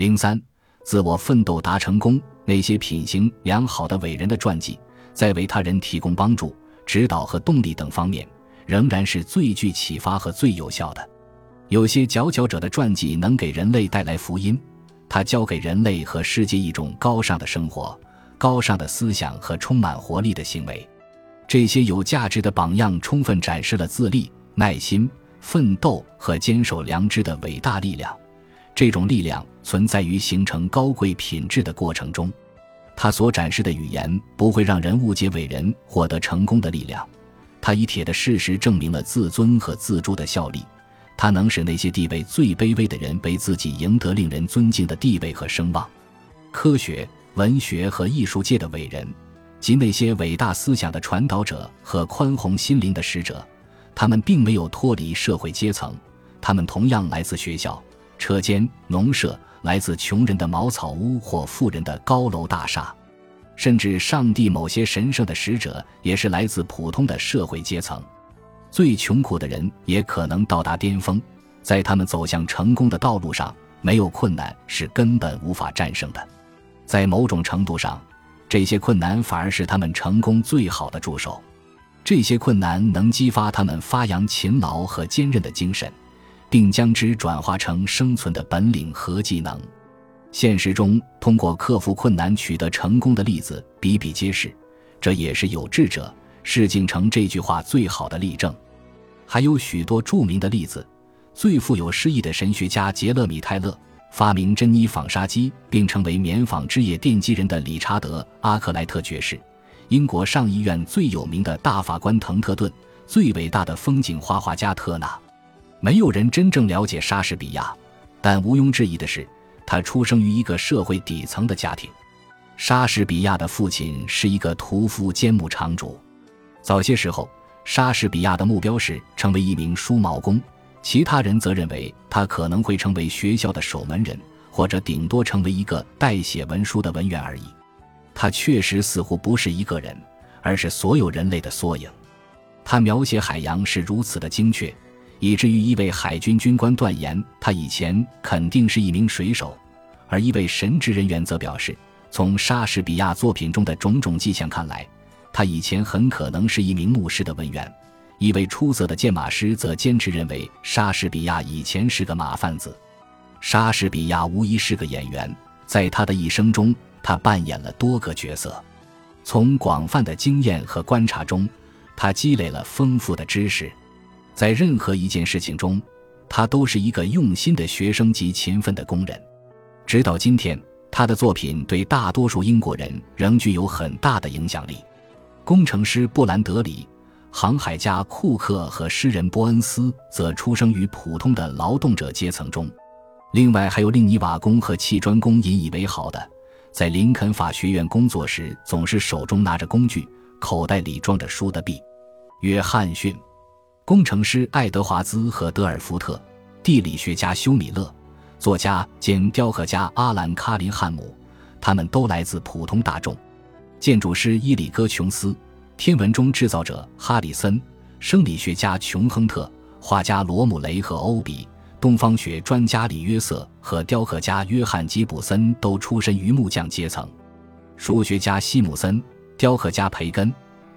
零三，自我奋斗达成功，那些品行良好的伟人的传记，在为他人提供帮助、指导和动力等方面，仍然是最具启发和最有效的。有些佼佼者的传记能给人类带来福音，他教给人类和世界一种高尚的生活、高尚的思想和充满活力的行为。这些有价值的榜样充分展示了自立、耐心、奋斗和坚守良知的伟大力量。这种力量存在于形成高贵品质的过程中。他所展示的语言不会让人误解伟人获得成功的力量。他以铁的事实证明了自尊和自助的效力。他能使那些地位最卑微的人为自己赢得令人尊敬的地位和声望。科学、文学和艺术界的伟人。及那些伟大思想的传导者和宽宏心灵的使者，他们并没有脱离社会阶层，他们同样来自学校、车间、农舍，来自穷人的茅草屋或富人的高楼大厦，甚至上帝某些神圣的使者也是来自普通的社会阶层。最穷苦的人也可能到达巅峰，在他们走向成功的道路上，没有困难是根本无法战胜的。在某种程度上。这些困难反而是他们成功最好的助手，这些困难能激发他们发扬勤劳和坚韧的精神，并将之转化成生存的本领和技能。现实中，通过克服困难取得成功的例子比比皆是，这也是有志者事竟成这句话最好的例证。还有许多著名的例子，最富有诗意的神学家杰勒米·泰勒。发明珍妮纺纱机并成为棉纺织业奠基人的理查德·阿克莱特爵士，英国上议院最有名的大法官滕特顿，最伟大的风景画画家特纳。没有人真正了解莎士比亚，但毋庸置疑的是，他出生于一个社会底层的家庭。莎士比亚的父亲是一个屠夫兼牧场主。早些时候，莎士比亚的目标是成为一名梳毛工。其他人则认为他可能会成为学校的守门人，或者顶多成为一个代写文书的文员而已。他确实似乎不是一个人，而是所有人类的缩影。他描写海洋是如此的精确，以至于一位海军军官断言他以前肯定是一名水手，而一位神职人员则表示，从莎士比亚作品中的种种迹象看来，他以前很可能是一名牧师的文员。一位出色的剑马师则坚持认为，莎士比亚以前是个马贩子。莎士比亚无疑是个演员，在他的一生中，他扮演了多个角色。从广泛的经验和观察中，他积累了丰富的知识。在任何一件事情中，他都是一个用心的学生及勤奋的工人。直到今天，他的作品对大多数英国人仍具有很大的影响力。工程师布兰德里。航海家库克和诗人波恩斯则出生于普通的劳动者阶层中，另外还有令泥瓦工和砌砖工引以为豪的，在林肯法学院工作时总是手中拿着工具、口袋里装着书的毕约翰逊，工程师爱德华兹和德尔福特，地理学家休米勒，作家兼雕刻家阿兰卡林汉姆，他们都来自普通大众，建筑师伊里戈琼斯。天文钟制造者哈里森，生理学家琼亨特，画家罗姆雷和欧比，东方学专家里约瑟和雕刻家约翰吉普森都出身于木匠阶层。数学家西姆森，雕刻家培根，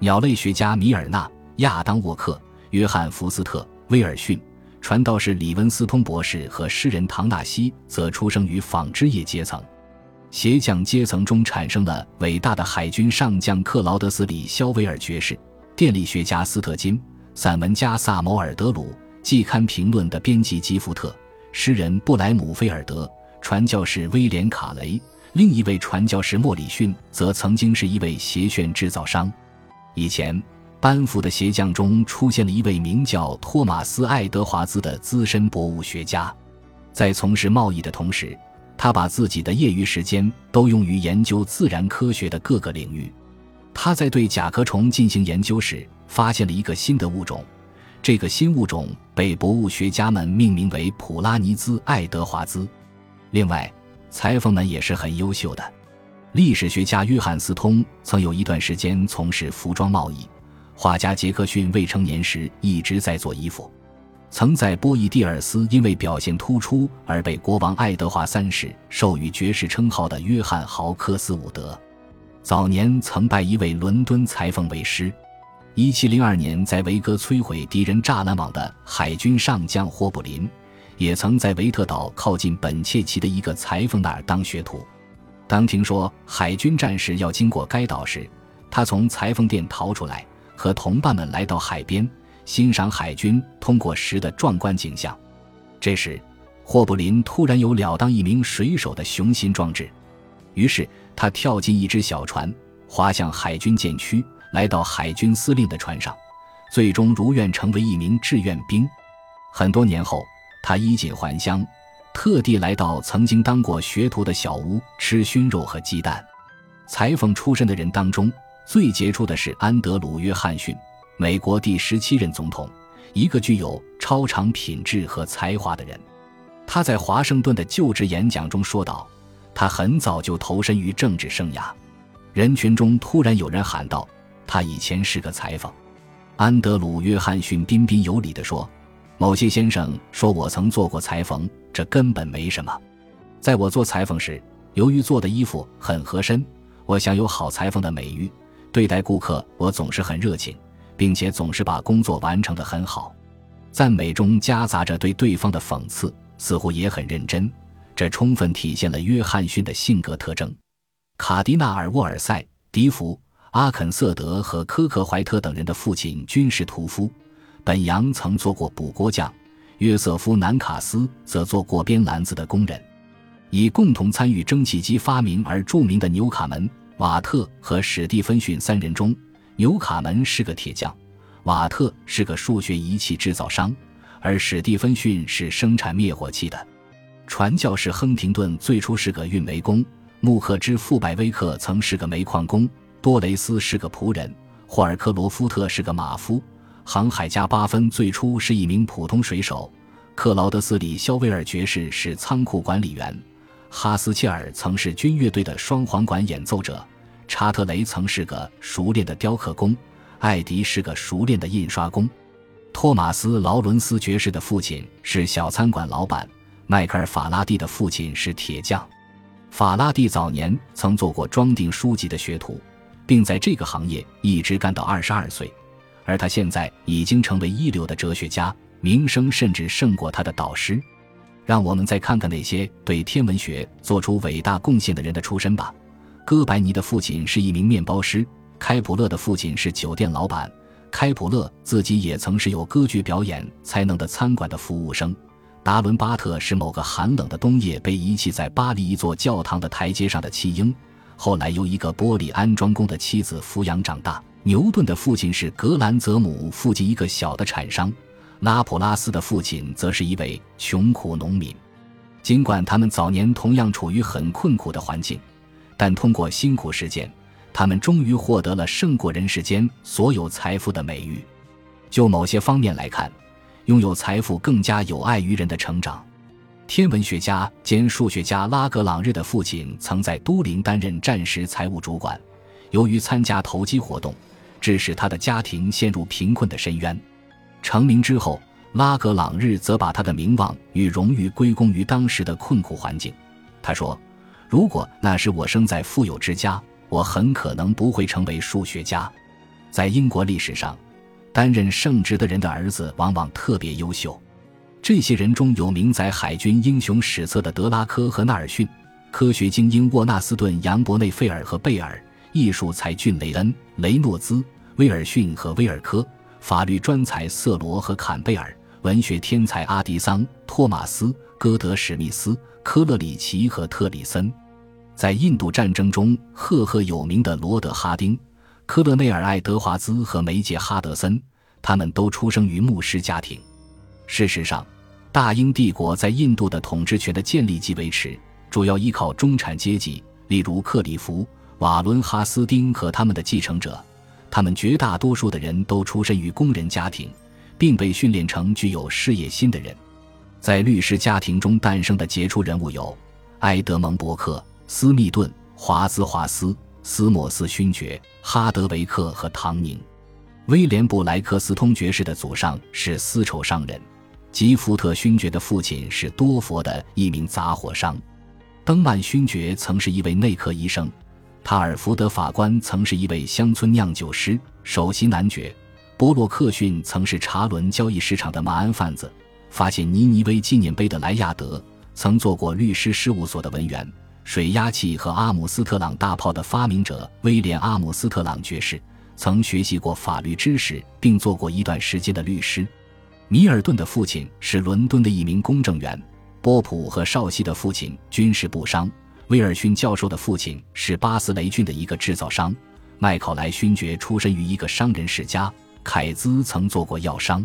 鸟类学家米尔纳、亚当沃克、约翰福斯特、威尔逊，传道士李文斯通博士和诗人唐纳西则出生于纺织业阶层。鞋匠阶层中产生了伟大的海军上将克劳德斯里肖维尔爵士，电力学家斯特金，散文家萨摩尔德鲁，季刊评论的编辑吉福特，诗人布莱姆菲尔德，传教士威廉卡雷。另一位传教士莫里逊则曾经是一位鞋楦制造商。以前，班福的鞋匠中出现了一位名叫托马斯爱德华兹的资深博物学家，在从事贸易的同时。他把自己的业余时间都用于研究自然科学的各个领域。他在对甲壳虫进行研究时，发现了一个新的物种。这个新物种被博物学家们命名为普拉尼兹爱德华兹。另外，裁缝们也是很优秀的。历史学家约翰斯通曾有一段时间从事服装贸易。画家杰克逊未成年时一直在做衣服。曾在波伊蒂尔斯因为表现突出而被国王爱德华三世授予爵士称号的约翰·豪克斯伍德，早年曾拜一位伦敦裁缝为师。一七零二年，在维戈摧毁敌人栅栏网的海军上将霍布林，也曾在维特岛靠近本切奇的一个裁缝那儿当学徒。当听说海军战士要经过该岛时，他从裁缝店逃出来，和同伴们来到海边。欣赏海军通过时的壮观景象。这时，霍布林突然有了当一名水手的雄心壮志，于是他跳进一只小船，划向海军舰区，来到海军司令的船上，最终如愿成为一名志愿兵。很多年后，他衣锦还乡，特地来到曾经当过学徒的小屋吃熏肉和鸡蛋。裁缝出身的人当中，最杰出的是安德鲁·约翰逊。美国第十七任总统，一个具有超常品质和才华的人。他在华盛顿的就职演讲中说道：“他很早就投身于政治生涯。”人群中突然有人喊道：“他以前是个裁缝。”安德鲁·约翰逊彬彬有礼地说：“某些先生说我曾做过裁缝，这根本没什么。在我做裁缝时，由于做的衣服很合身，我享有好裁缝的美誉。对待顾客，我总是很热情。”并且总是把工作完成得很好，赞美中夹杂着对对方的讽刺，似乎也很认真。这充分体现了约翰逊的性格特征。卡迪纳尔·沃尔塞、迪福、阿肯色德和科克怀特等人的父亲均是屠夫，本扬曾做过补锅匠，约瑟夫·南卡斯则做过编篮子的工人。以共同参与蒸汽机发明而著名的纽卡门、瓦特和史蒂芬逊三人中。纽卡门是个铁匠，瓦特是个数学仪器制造商，而史蒂芬逊是生产灭火器的。传教士亨廷顿最初是个运煤工，穆克之父百威克曾是个煤矿工，多雷斯是个仆人，霍尔克罗夫特是个马夫。航海家巴芬最初是一名普通水手，克劳德斯里肖威尔爵士是仓库管理员，哈斯切尔曾是军乐队的双簧管演奏者。查特雷曾是个熟练的雕刻工，艾迪是个熟练的印刷工，托马斯·劳伦斯爵士的父亲是小餐馆老板，迈克尔·法拉第的父亲是铁匠。法拉第早年曾做过装订书籍的学徒，并在这个行业一直干到二十二岁，而他现在已经成为一流的哲学家，名声甚至胜过他的导师。让我们再看看那些对天文学做出伟大贡献的人的出身吧。哥白尼的父亲是一名面包师，开普勒的父亲是酒店老板，开普勒自己也曾是有歌剧表演才能的餐馆的服务生。达伦巴特是某个寒冷的冬夜被遗弃在巴黎一座教堂的台阶上的弃婴，后来由一个玻璃安装工的妻子抚养长大。牛顿的父亲是格兰泽姆附近一个小的产商，拉普拉斯的父亲则是一位穷苦农民。尽管他们早年同样处于很困苦的环境。但通过辛苦实践，他们终于获得了胜过人世间所有财富的美誉。就某些方面来看，拥有财富更加有碍于人的成长。天文学家兼数学家拉格朗日的父亲曾在都灵担任战时财务主管，由于参加投机活动，致使他的家庭陷入贫困的深渊。成名之后，拉格朗日则把他的名望与荣誉归功于当时的困苦环境。他说。如果那时我生在富有之家，我很可能不会成为数学家。在英国历史上，担任圣职的人的儿子往往特别优秀。这些人中有名载海军英雄史册的德拉科和纳尔逊，科学精英沃纳斯顿、杨伯内费尔和贝尔，艺术才俊雷恩、雷诺兹、威尔逊和威尔科，法律专才瑟罗和坎贝尔，文学天才阿迪桑、托马斯、戈德史密斯。科勒里奇和特里森，在印度战争中赫赫有名的罗德哈丁、科勒内尔爱德华兹和梅杰哈德森，他们都出生于牧师家庭。事实上，大英帝国在印度的统治权的建立及维持，主要依靠中产阶级，例如克里夫、瓦伦哈斯丁和他们的继承者。他们绝大多数的人都出身于工人家庭，并被训练成具有事业心的人。在律师家庭中诞生的杰出人物有埃德蒙·伯克、斯密顿、华兹华斯、斯莫斯勋爵、哈德维克和唐宁。威廉·布莱克斯通爵士的祖上是丝绸商人，吉福特勋爵的父亲是多佛的一名杂货商。登曼勋爵曾是一位内科医生。塔尔福德法官曾是一位乡村酿酒师，首席男爵。波洛克逊曾是查伦交易市场的马鞍贩子。发现尼尼微纪念碑的莱亚德曾做过律师事务所的文员。水压器和阿姆斯特朗大炮的发明者威廉·阿姆斯特朗爵士曾学习过法律知识，并做过一段时间的律师。米尔顿的父亲是伦敦的一名公证员。波普和绍西的父亲均是布商。威尔逊教授的父亲是巴斯雷郡的一个制造商，麦考莱勋爵出身于一个商人世家，凯兹曾做过药商，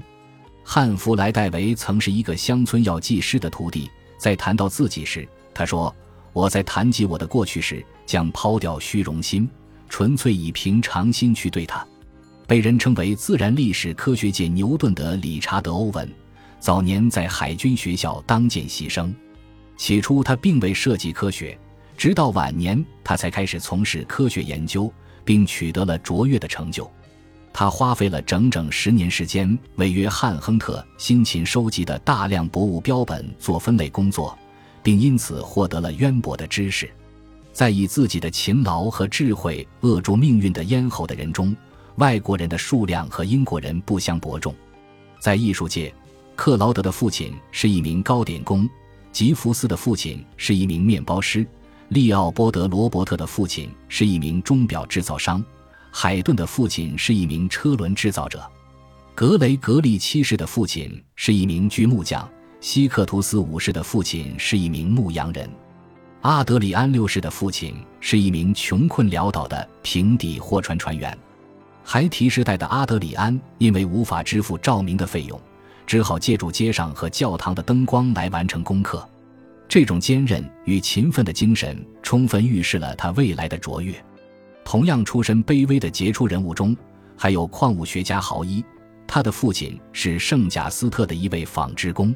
汉弗莱戴维曾是一个乡村药剂师的徒弟。在谈到自己时，他说：“我在谈及我的过去时，将抛掉虚荣心，纯粹以平常心去对他。”被人称为自然历史科学界牛顿的理查德·欧文，早年在海军学校当见习生，起初他并未涉及科学。直到晚年，他才开始从事科学研究，并取得了卓越的成就。他花费了整整十年时间，为约翰·亨特辛勤收集的大量博物标本做分类工作，并因此获得了渊博的知识。在以自己的勤劳和智慧扼住命运的咽喉的人中，外国人的数量和英国人不相伯仲。在艺术界，克劳德的父亲是一名糕点工，吉福斯的父亲是一名面包师。利奥波德·罗伯特的父亲是一名钟表制造商，海顿的父亲是一名车轮制造者，格雷格利七世的父亲是一名锯木匠，希克图斯五世的父亲是一名牧羊人，阿德里安六世的父亲是一名穷困潦倒的平底货船船员，孩提时代的阿德里安因为无法支付照明的费用，只好借助街上和教堂的灯光来完成功课。这种坚韧与勤奋的精神，充分预示了他未来的卓越。同样出身卑微的杰出人物中，还有矿物学家豪伊，他的父亲是圣贾斯特的一位纺织工；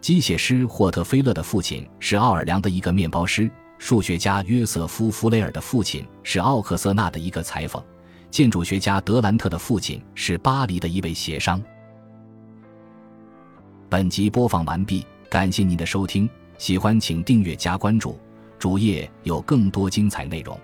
机械师霍特菲勒的父亲是奥尔良的一个面包师；数学家约瑟夫·弗雷尔的父亲是奥克瑟纳的一个裁缝；建筑学家德兰特的父亲是巴黎的一位协商。本集播放完毕，感谢您的收听。喜欢请订阅加关注，主页有更多精彩内容。